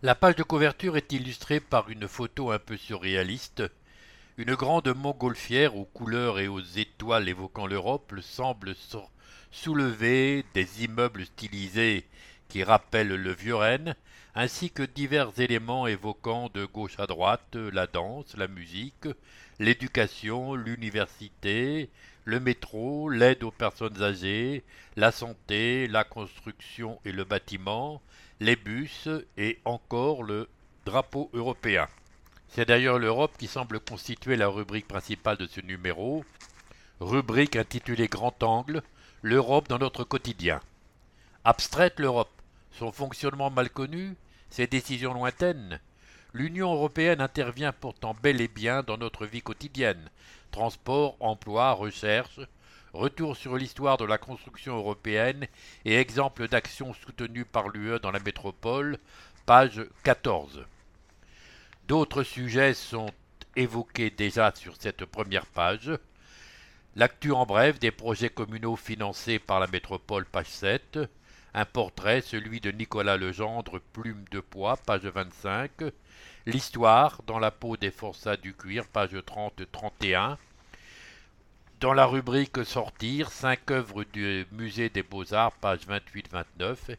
La page de couverture est illustrée par une photo un peu surréaliste. Une grande montgolfière aux couleurs et aux étoiles évoquant l'Europe semble soulever des immeubles stylisés qui rappellent le vieux Rennes, ainsi que divers éléments évoquant de gauche à droite la danse, la musique, l'éducation, l'université, le métro, l'aide aux personnes âgées, la santé, la construction et le bâtiment, les bus et encore le drapeau européen. C'est d'ailleurs l'Europe qui semble constituer la rubrique principale de ce numéro, rubrique intitulée Grand Angle, l'Europe dans notre quotidien. Abstraite l'Europe, son fonctionnement mal connu, ses décisions lointaines. L'Union européenne intervient pourtant bel et bien dans notre vie quotidienne. Transport, emploi, recherche, Retour sur l'histoire de la construction européenne et exemple d'actions soutenues par l'UE dans la métropole, page 14. D'autres sujets sont évoqués déjà sur cette première page. L'actu en bref des projets communaux financés par la métropole, page 7. Un portrait, celui de Nicolas Legendre, plume de poids, page 25. L'histoire dans la peau des forçats du cuir, page 30-31. Dans la rubrique Sortir, cinq œuvres du Musée des Beaux-Arts, page 28-29.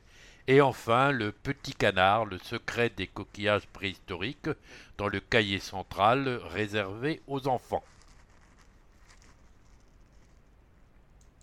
Et enfin, Le Petit Canard, le secret des coquillages préhistoriques, dans le cahier central réservé aux enfants.